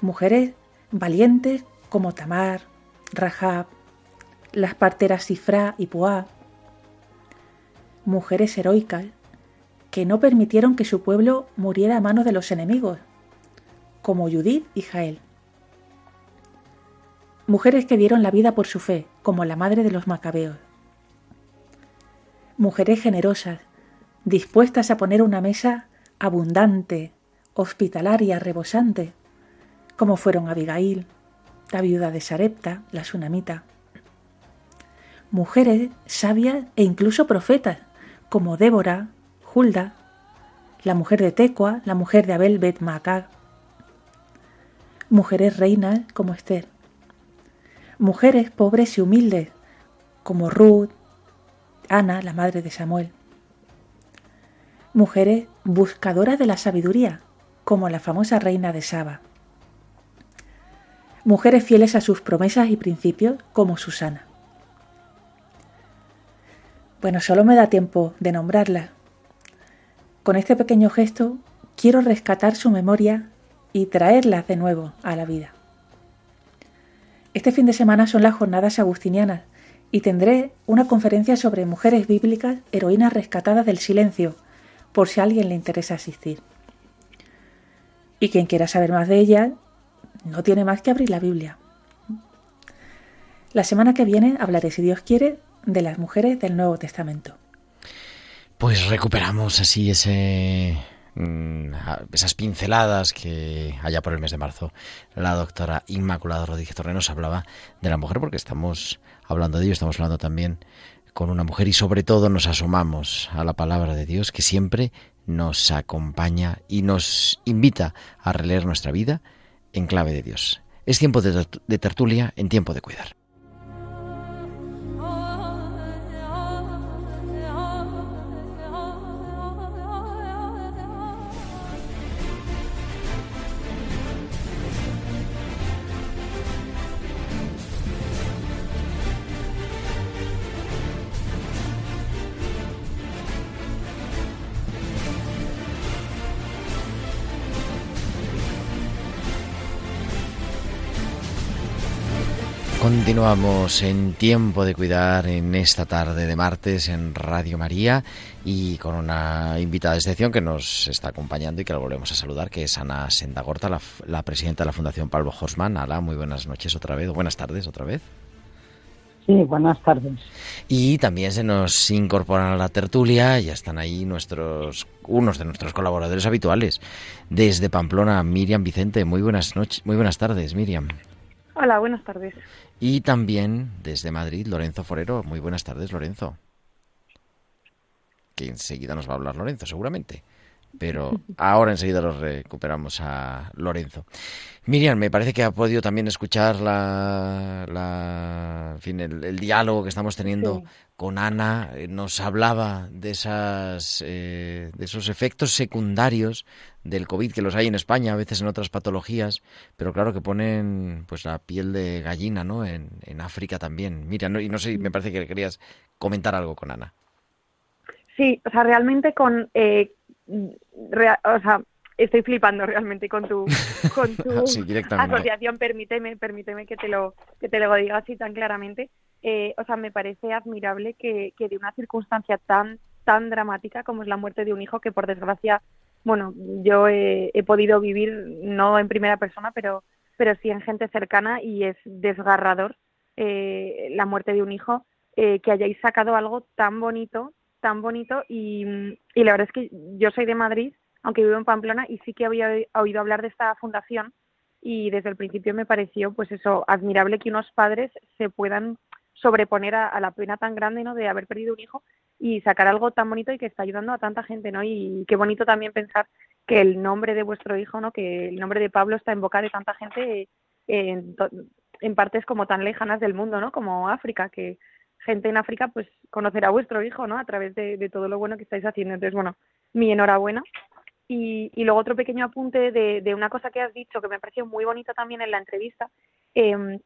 Mujeres valientes como Tamar, Rahab, las parteras Sifra y Puá, mujeres heroicas que no permitieron que su pueblo muriera a manos de los enemigos, como Judith y Jael. Mujeres que dieron la vida por su fe, como la madre de los macabeos. Mujeres generosas, dispuestas a poner una mesa abundante, hospitalaria, rebosante, como fueron Abigail, la viuda de Sarepta, la sunamita. Mujeres sabias e incluso profetas, como Débora, Hulda, la mujer de Tecoa, la mujer de Abel Bet Maacag. Mujeres reinas como Esther. Mujeres pobres y humildes, como Ruth, Ana, la madre de Samuel. Mujeres buscadoras de la sabiduría, como la famosa reina de Saba. Mujeres fieles a sus promesas y principios, como Susana. Bueno, solo me da tiempo de nombrarlas. Con este pequeño gesto quiero rescatar su memoria y traerlas de nuevo a la vida. Este fin de semana son las jornadas agustinianas y tendré una conferencia sobre mujeres bíblicas, heroínas rescatadas del silencio, por si a alguien le interesa asistir. Y quien quiera saber más de ellas, no tiene más que abrir la Biblia. La semana que viene hablaré, si Dios quiere, de las mujeres del Nuevo Testamento. Pues recuperamos así ese mm, esas pinceladas que allá por el mes de marzo la doctora Inmaculada Rodríguez Torre nos hablaba de la mujer porque estamos hablando de ello, estamos hablando también con una mujer y sobre todo nos asomamos a la palabra de Dios que siempre nos acompaña y nos invita a releer nuestra vida en clave de Dios. Es tiempo de, tertulia en tiempo de cuidar. Continuamos en Tiempo de Cuidar en esta tarde de martes en Radio María y con una invitada de excepción que nos está acompañando y que la volvemos a saludar, que es Ana Sendagorta, la, la presidenta de la Fundación Pablo Horsman. Ala, muy buenas noches otra vez, o buenas tardes otra vez. Sí, buenas tardes. Y también se nos incorporan a la tertulia, ya están ahí nuestros unos de nuestros colaboradores habituales. Desde Pamplona, Miriam Vicente, muy buenas noches, muy buenas tardes, Miriam. Hola, buenas tardes. Y también desde Madrid, Lorenzo Forero. Muy buenas tardes, Lorenzo. Que enseguida nos va a hablar Lorenzo, seguramente. Pero ahora enseguida lo recuperamos a Lorenzo. Miriam, me parece que ha podido también escuchar la, la en fin, el, el, diálogo que estamos teniendo Sí. con Ana. Eh, Nos hablaba de, esas, eh, de esos efectos secundarios del COVID que los hay en España, a veces en otras patologías, pero claro que ponen pues la piel de gallina, ¿no? En, en África también. Miriam, ¿no? y no sé, me parece que querías comentar algo con Ana. Sí, o sea, realmente con, eh, o sea, estoy flipando realmente con tu, [laughs] con tu Sí, asociación. Permíteme, permíteme que te lo, que te lo diga así tan claramente. Eh, o sea, me parece admirable que, que de una circunstancia tan, tan dramática como es la muerte de un hijo, que por desgracia, bueno, yo he, he podido vivir no en primera persona, pero, pero sí en gente cercana y es desgarrador eh, la muerte de un hijo, eh, que hayáis sacado algo tan bonito, tan bonito y, la verdad es que yo soy de Madrid, aunque vivo en Pamplona y sí que había oído hablar de esta fundación y desde el principio me pareció pues eso admirable que unos padres se puedan sobreponer a, la pena tan grande no de haber perdido un hijo y sacar algo tan bonito y que está ayudando a tanta gente no y qué bonito también pensar que el nombre de vuestro hijo no que el nombre de Pablo está en boca de tanta gente en, en partes como tan lejanas del mundo no como África que gente en África pues conocerá a vuestro hijo no a través de, todo lo bueno que estáis haciendo entonces bueno mi enhorabuena y, y luego otro pequeño apunte de, de una cosa que has dicho que me pareció muy bonita también en la entrevista, eh,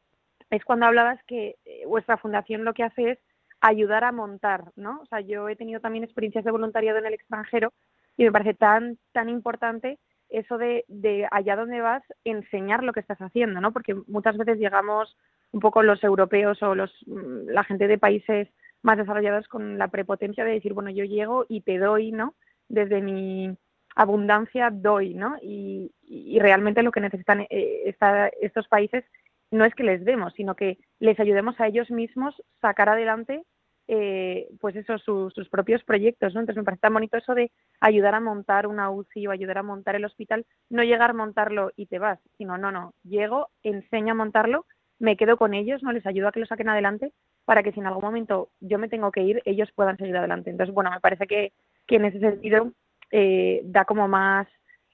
es cuando hablabas que eh, vuestra fundación lo que hace es ayudar a montar, ¿no? O sea, yo he tenido también experiencias de voluntariado en el extranjero y me parece tan, tan importante eso de, de allá donde vas enseñar lo que estás haciendo, ¿no? Porque muchas veces llegamos un poco los europeos o los mm, la gente de países más desarrollados con la prepotencia de decir, bueno, yo llego y te doy, ¿no? Desde mi abundancia doy, ¿no? Y, realmente lo que necesitan eh, esta- estos países no es que les demos, sino que les ayudemos a ellos mismos sacar adelante eh, pues eso, sus, sus propios proyectos, ¿no? Entonces me parece tan bonito eso de ayudar a montar una UCI o ayudar a montar el hospital, no llegar a montarlo y te vas, sino no, no, llego, enseño a montarlo, me quedo con ellos, no les ayudo a que lo saquen adelante para que si en algún momento yo me tengo que ir, ellos puedan seguir adelante. Entonces, bueno, me parece que, que en ese sentido eh, da como más,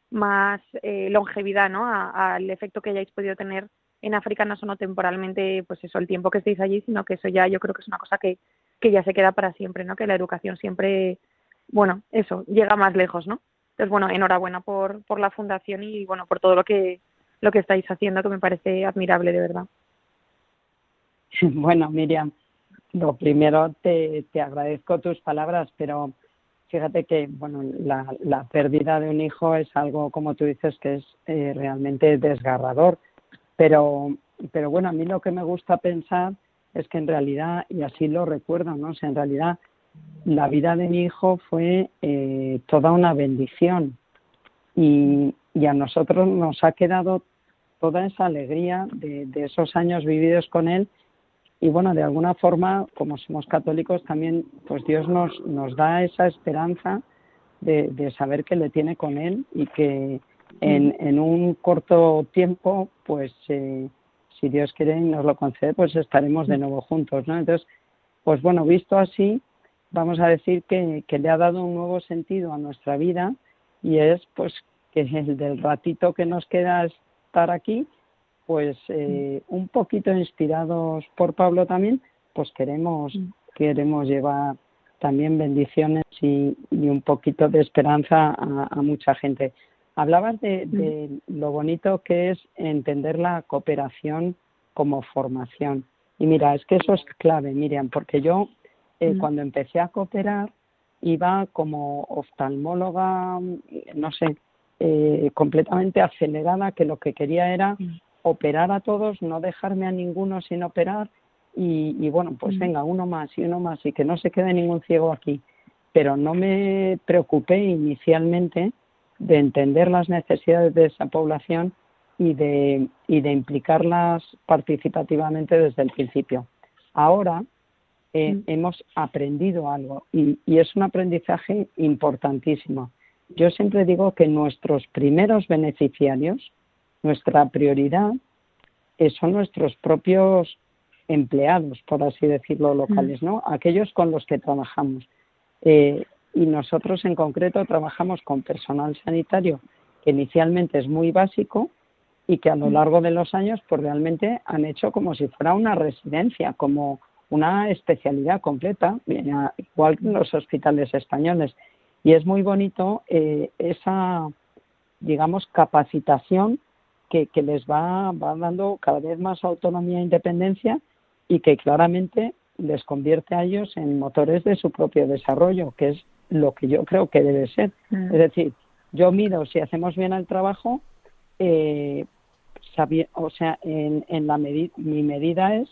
más eh, longevidad, ¿no? Al efecto que hayáis podido tener en África, no solo temporalmente, pues eso, el tiempo que estéis allí, sino que eso ya yo creo que es una cosa que, que ya se queda para siempre, ¿no? Que la educación siempre, bueno, eso, llega más lejos, ¿no? Entonces, bueno, enhorabuena por, por la fundación y, bueno, por todo lo que, lo que estáis haciendo, que me parece admirable, de verdad. [laughs] Bueno, Miriam, lo primero te, te agradezco tus palabras, pero fíjate que bueno, la, la pérdida de un hijo es algo, como tú dices, que es eh, realmente desgarrador. Pero, pero bueno, a mí lo que me gusta pensar es que en realidad, y así lo recuerdo, ¿no? O en realidad la vida de mi hijo fue eh, toda una bendición y, y a nosotros nos ha quedado toda esa alegría de, de esos años vividos con él y bueno, de alguna forma, como somos católicos, también pues Dios nos, nos da esa esperanza de, de saber que le tiene con él y que en, en un corto tiempo, pues eh, si Dios quiere y nos lo concede, pues estaremos de nuevo juntos, ¿no? Entonces, pues bueno, visto así, vamos a decir que, que le ha dado un nuevo sentido a nuestra vida y es pues que el del ratito que nos queda estar aquí, pues eh, un poquito inspirados por Pablo también, pues queremos queremos llevar también bendiciones y, y un poquito de esperanza a, a mucha gente. Hablabas de, de lo bonito que es entender la cooperación como formación. Y mira, es que eso es clave, Miriam, porque yo eh, Mm. cuando empecé a cooperar iba como oftalmóloga, no sé, eh, completamente acelerada, que lo que quería era operar a todos, no dejarme a ninguno sin operar y, y bueno, pues Mm. venga, uno más y uno más y que no se quede ningún ciego aquí. Pero no me preocupé inicialmente de entender las necesidades de esa población y de, y de implicarlas participativamente desde el principio. Ahora eh, hemos aprendido algo y, y es un aprendizaje importantísimo. Yo siempre digo que nuestros primeros beneficiarios, nuestra prioridad, son nuestros propios empleados, por así decirlo, locales, ¿no? Aquellos con los que trabajamos. Eh, y nosotros en concreto trabajamos con personal sanitario que inicialmente es muy básico y que a lo largo de los años pues realmente han hecho como si fuera una residencia, como una especialidad completa, igual que en los hospitales españoles. Y es muy bonito eh, esa, digamos, capacitación que, que les va, va dando cada vez más autonomía e independencia y que claramente les convierte a ellos en motores de su propio desarrollo, que es lo que yo creo que debe ser. Mm. Es decir, yo miro si hacemos bien el trabajo, eh, o sea, en, en la medi- mi medida es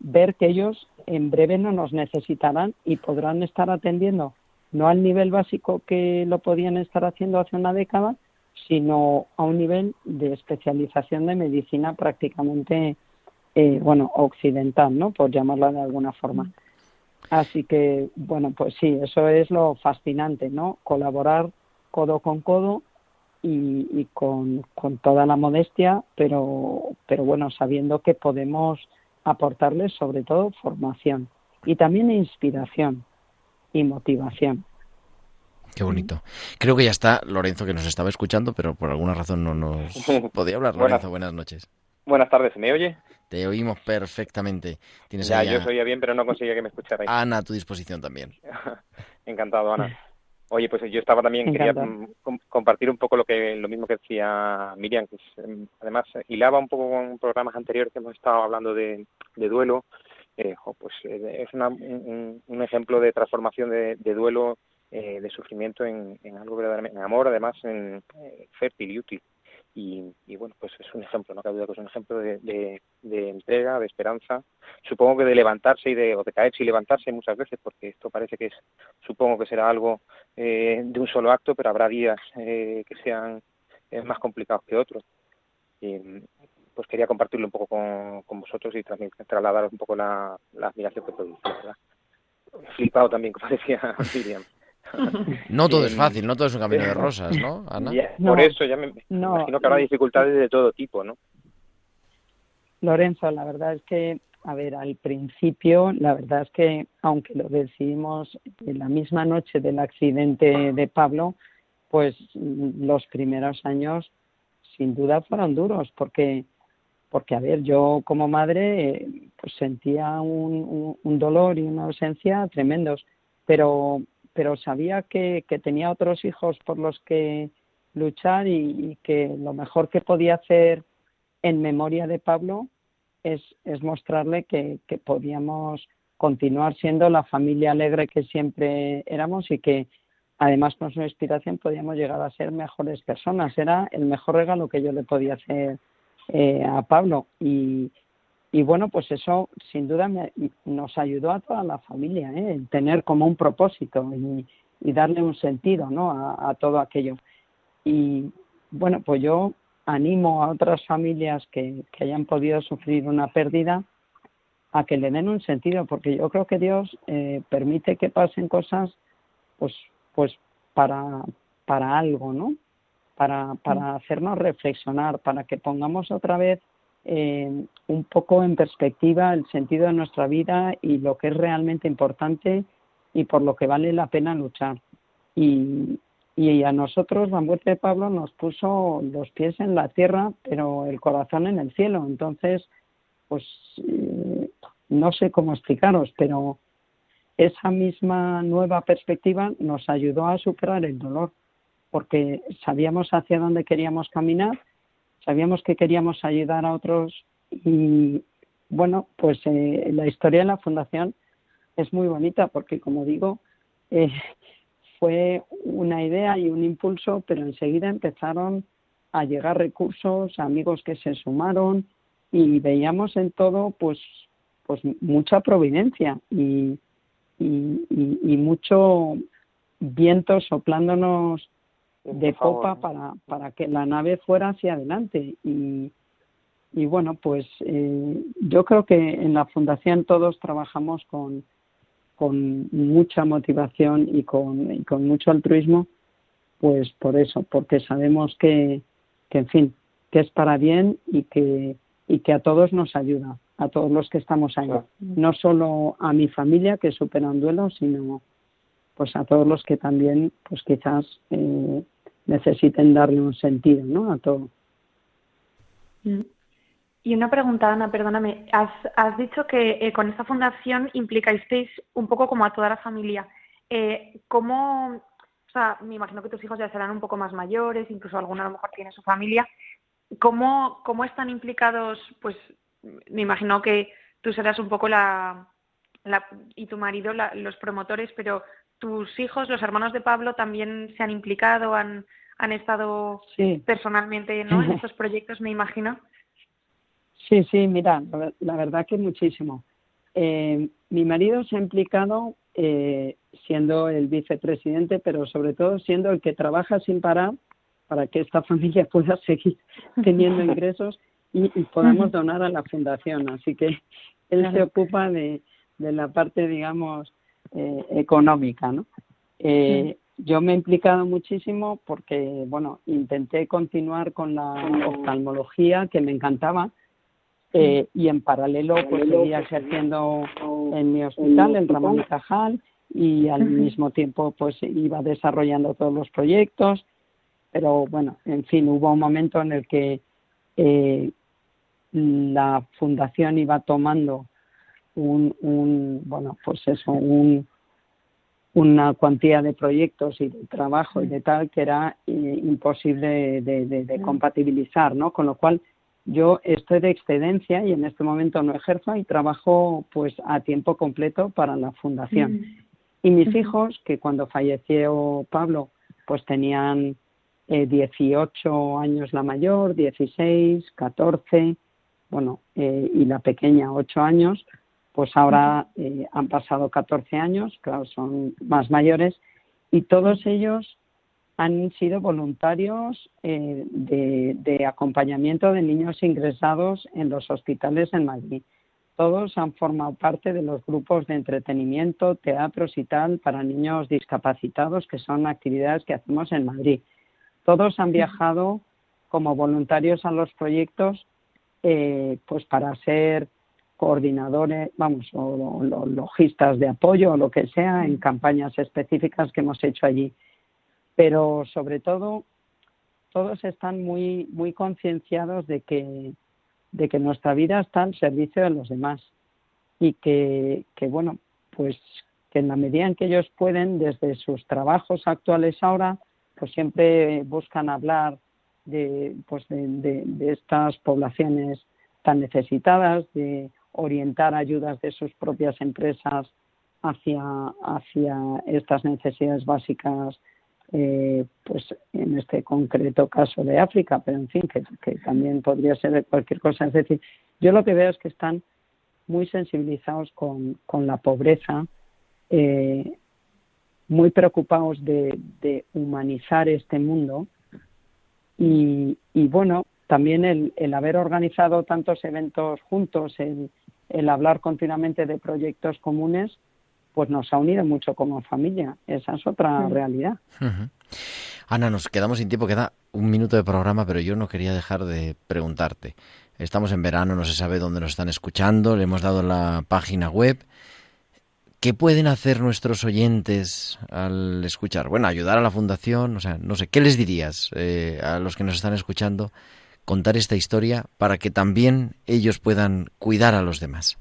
ver que ellos en breve no nos necesitarán y podrán estar atendiendo no al nivel básico que lo podían estar haciendo hace una década, sino a un nivel de especialización de medicina prácticamente, eh, bueno, occidental, ¿no? Por llamarla de alguna forma. Así que, bueno, pues sí, eso es lo fascinante, ¿no? Colaborar codo con codo y, y con, con toda la modestia, pero, pero bueno, sabiendo que podemos aportarles sobre todo formación y también inspiración y motivación. Qué bonito. Creo que ya está Lorenzo que nos estaba escuchando, pero por alguna razón no nos [laughs] podía hablar. Buenas. Lorenzo, buenas noches. Buenas tardes, ¿me oye? Te oímos perfectamente. Tienes Ya, ahí yo os oía bien, pero no conseguía que me escucharais. Ana a tu disposición también. [laughs] Encantado, Ana. Oye, pues yo estaba también, quería Encantado. mm, com- compartir un poco lo que lo mismo que decía Miriam, que es, em, además hilaba un poco con programas anteriores que hemos estado hablando de, de duelo. Eh, pues eh, es una- un, un- un ejemplo de transformación de, de duelo, eh, de sufrimiento en, en algo verdaderamente, en amor, además en eh, fértil y útil. y, bueno, pues es un ejemplo, no cabe duda que es un ejemplo de, de, entrega, de esperanza, supongo que de levantarse y de, o de caerse y levantarse muchas veces, porque esto parece que es, supongo que será algo eh, de un solo acto, pero habrá días eh, que sean eh, más complicados que otros. Y, pues quería compartirlo un poco con, con vosotros y también trasladaros un poco la, admiración que produce, ¿verdad? Flipado también, como [laughs] decía Miriam. [laughs] No todo es fácil, no todo es un camino de [laughs] rosas, ¿no, Ana? Ya, por No, eso ya me, me no, imagino que habrá dificultades de todo tipo, ¿no? Lorenzo, la verdad es que, a ver, al principio, la verdad es que, aunque lo decidimos en la misma noche del accidente de Pablo, pues los primeros años sin duda fueron duros, porque, porque a ver, yo como madre eh, pues sentía un, un, un dolor y una ausencia tremendos, pero, pero sabía que, que tenía otros hijos por los que luchar y, que lo mejor que podía hacer en memoria de Pablo es, es mostrarle que, que podíamos continuar siendo la familia alegre que siempre éramos y que además con su inspiración podíamos llegar a ser mejores personas. Era el mejor regalo que yo le podía hacer eh, a Pablo y, y bueno, pues eso sin duda me, nos ayudó a toda la familia, ¿eh? el tener como un propósito y, y darle un sentido ¿no? a, a todo aquello. Y bueno, pues yo animo a otras familias que, que hayan podido sufrir una pérdida a que le den un sentido, porque yo creo que Dios eh, permite que pasen cosas, pues, pues para, para algo, ¿no? Para, para hacernos reflexionar, para que pongamos otra vez eh, un poco en perspectiva el sentido de nuestra vida y lo que es realmente importante y por lo que vale la pena luchar. Y, y a nosotros la muerte de Pablo nos puso los pies en la tierra, pero el corazón en el cielo. Entonces, pues eh, no sé cómo explicaros, pero esa misma nueva perspectiva nos ayudó a superar el dolor, porque sabíamos hacia dónde queríamos caminar, sabíamos que queríamos ayudar a otros y bueno, pues eh, la historia de la fundación es muy bonita porque como digo, eh, fue una idea y un impulso, pero enseguida empezaron a llegar recursos, amigos que se sumaron y veíamos en todo pues pues mucha providencia y, y, mucho viento soplándonos de popa para, para que la nave fuera hacia adelante. Y, y bueno pues eh, yo creo que en la fundación todos trabajamos con con mucha motivación y con, y con mucho altruismo, pues por eso, porque sabemos que, que, en fin, que es para bien y que, y que a todos nos ayuda, a todos los que estamos ahí. No solo a mi familia que supera un duelo, sino pues a todos los que también, pues quizás eh, necesiten darle un sentido, ¿no? A todo. Y una pregunta, Ana, perdóname. Has, has dicho que eh, con esta fundación implicasteis un poco como a toda la familia. Eh, ¿Cómo, o sea, me imagino que tus hijos ya serán un poco más mayores, incluso alguno a lo mejor tiene su familia. ¿Cómo, cómo están implicados? Pues me imagino que tú serás un poco la, la y tu marido los promotores, pero tus hijos, los hermanos de Pablo, también se han implicado, han, han estado Sí. personalmente ¿no? en estos proyectos, me imagino. Sí, sí, mira, la ver- la verdad que muchísimo. Eh, mi marido se ha implicado eh, siendo el vicepresidente, pero sobre todo siendo el que trabaja sin parar para que esta [laughs] familia pueda seguir teniendo [laughs] ingresos y, y podamos donar a la fundación. Así que él se ocupa de, de la parte, digamos, eh, económica, ¿no? Eh, Yo me he implicado muchísimo porque, bueno, intenté continuar con la oftalmología que me encantaba eh, y en paralelo pues seguía ejerciendo en mi hospital, en Ramón y Cajal, y al mismo tiempo pues iba desarrollando todos los proyectos, pero bueno, en fin, hubo un momento en el que eh, la fundación iba tomando un, un bueno, pues eso, un, una cuantía de proyectos y de trabajo y de tal que era eh, imposible de, de, de compatibilizar, ¿no? Con lo cual yo estoy de excedencia y en este momento no ejerzo y trabajo pues a tiempo completo para la fundación. Y mis hijos, que cuando falleció Pablo, pues tenían eh, 18 años la mayor, 16, 14, bueno, eh, y la pequeña 8 años, pues ahora eh, han pasado 14 años, claro, son más mayores, y todos ellos han sido voluntarios eh, de, de acompañamiento de niños ingresados en los hospitales en Madrid. Todos han formado parte de los grupos de entretenimiento, teatros y tal para niños discapacitados, que son actividades que hacemos en Madrid. Todos han viajado como voluntarios a los proyectos, eh, pues para ser coordinadores, vamos, o, logistas de apoyo o lo que sea en campañas específicas que hemos hecho allí. Pero sobre todo, todos están muy, muy concienciados de que, de que nuestra vida está al servicio de los demás y que, que, bueno, pues que en la medida en que ellos pueden, desde sus trabajos actuales ahora, pues siempre buscan hablar de, pues de, de- de estas poblaciones tan necesitadas, de orientar ayudas de sus propias empresas hacia, hacia estas necesidades básicas, eh, pues en este concreto caso de África, pero en fin, que, también podría ser de cualquier cosa. Es decir, yo lo que veo es que están muy sensibilizados con, con la pobreza, eh, muy preocupados de, de humanizar este mundo y, y bueno, también el, el haber organizado tantos eventos juntos, el, el hablar continuamente de proyectos comunes, pues nos ha unido mucho como familia. Esa es otra realidad. Ana, nos quedamos sin tiempo, queda un minuto de programa, pero yo no quería dejar de preguntarte. Estamos en verano, no se sabe dónde nos están escuchando, le hemos dado la página web. ¿Qué pueden hacer nuestros oyentes al escuchar? Bueno, ayudar a la fundación, o sea, no sé, ¿qué les dirías eh, a los que nos están escuchando? Contar esta historia para que también ellos puedan cuidar a los demás.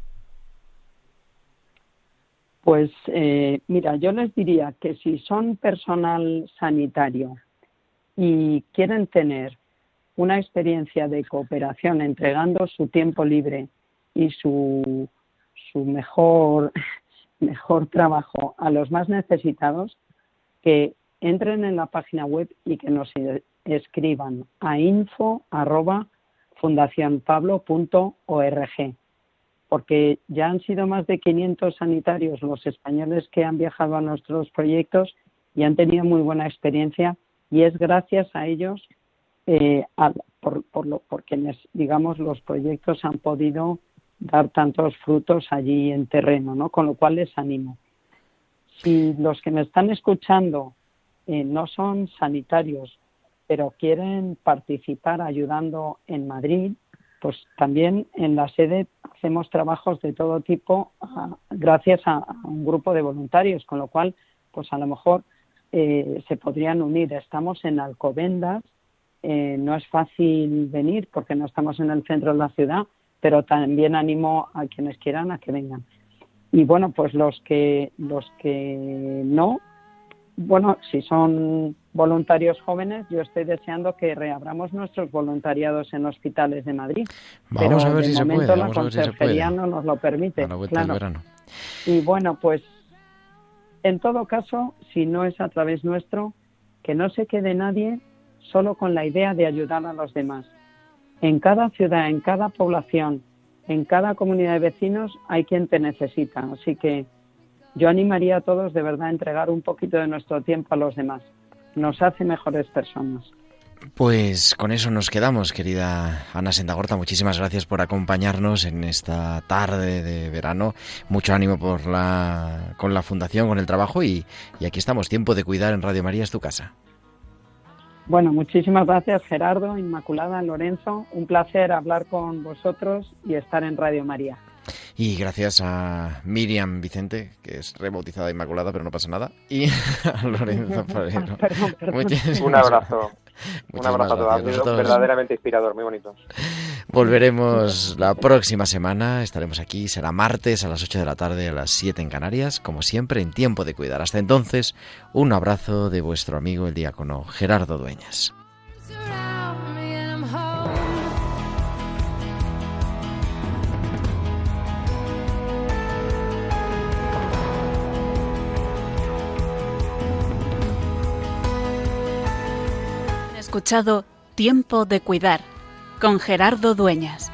Pues eh, mira, yo les diría que si son personal sanitario y quieren tener una experiencia de cooperación entregando su tiempo libre y su, su mejor, [laughs] mejor trabajo a los más necesitados, que entren en la página web y que nos escriban a info arroba porque ya han sido más de 500 sanitarios los españoles que han viajado a nuestros proyectos y han tenido muy buena experiencia y es gracias a ellos eh, por, por, lo, digamos, los proyectos han podido dar tantos frutos allí en terreno, ¿no? Con lo cual les animo. Si los que me están escuchando eh, no son sanitarios, pero quieren participar ayudando en Madrid, pues también en la sede hacemos trabajos de todo tipo ah, gracias a, un grupo de voluntarios, con lo cual, pues a lo mejor eh, se podrían unir. Estamos en Alcobendas, eh, no es fácil venir porque no estamos en el centro de la ciudad, pero también animo a quienes quieran a que vengan. Y bueno, pues los que los que no, bueno, si son voluntarios jóvenes, yo estoy deseando que reabramos nuestros voluntariados en hospitales de Madrid. Vamos pero a ver de si se momento puede, la vamos a ver si se conserjería puede. no nos lo permite. A la vuelta del claro. verano. Y bueno, pues en todo caso, si no es a través nuestro, que no se quede nadie solo con la idea de ayudar a los demás. En cada ciudad, en cada población, en cada comunidad de vecinos hay quien te necesita. Así que yo animaría a todos de verdad a entregar un poquito de nuestro tiempo a los demás. Nos hace mejores personas. Pues con eso nos quedamos, querida Ana Sendagorta. Muchísimas gracias por acompañarnos en esta tarde de verano. Mucho ánimo por la, con la fundación, con el trabajo y, y aquí estamos. Tiempo de cuidar en Radio María es tu casa. Bueno, muchísimas gracias Gerardo, Inmaculada, Lorenzo. Un placer hablar con vosotros y estar en Radio María. Y gracias a Miriam Vicente, que es rebautizada Inmaculada, pero no pasa nada. Y [laughs] a Lorenzo. [laughs] Muchísimas- Un abrazo. Un abrazo a todos. Nosotros verdaderamente inspirador, muy bonito. Volveremos la próxima semana. Estaremos aquí. Será martes a las 8 de la tarde, a las 7 en Canarias. Como siempre, en tiempo de cuidar. Hasta entonces, un abrazo de vuestro amigo el diácono Gerardo Dueñas. escuchado Tiempo de Cuidar con Gerardo Dueñas.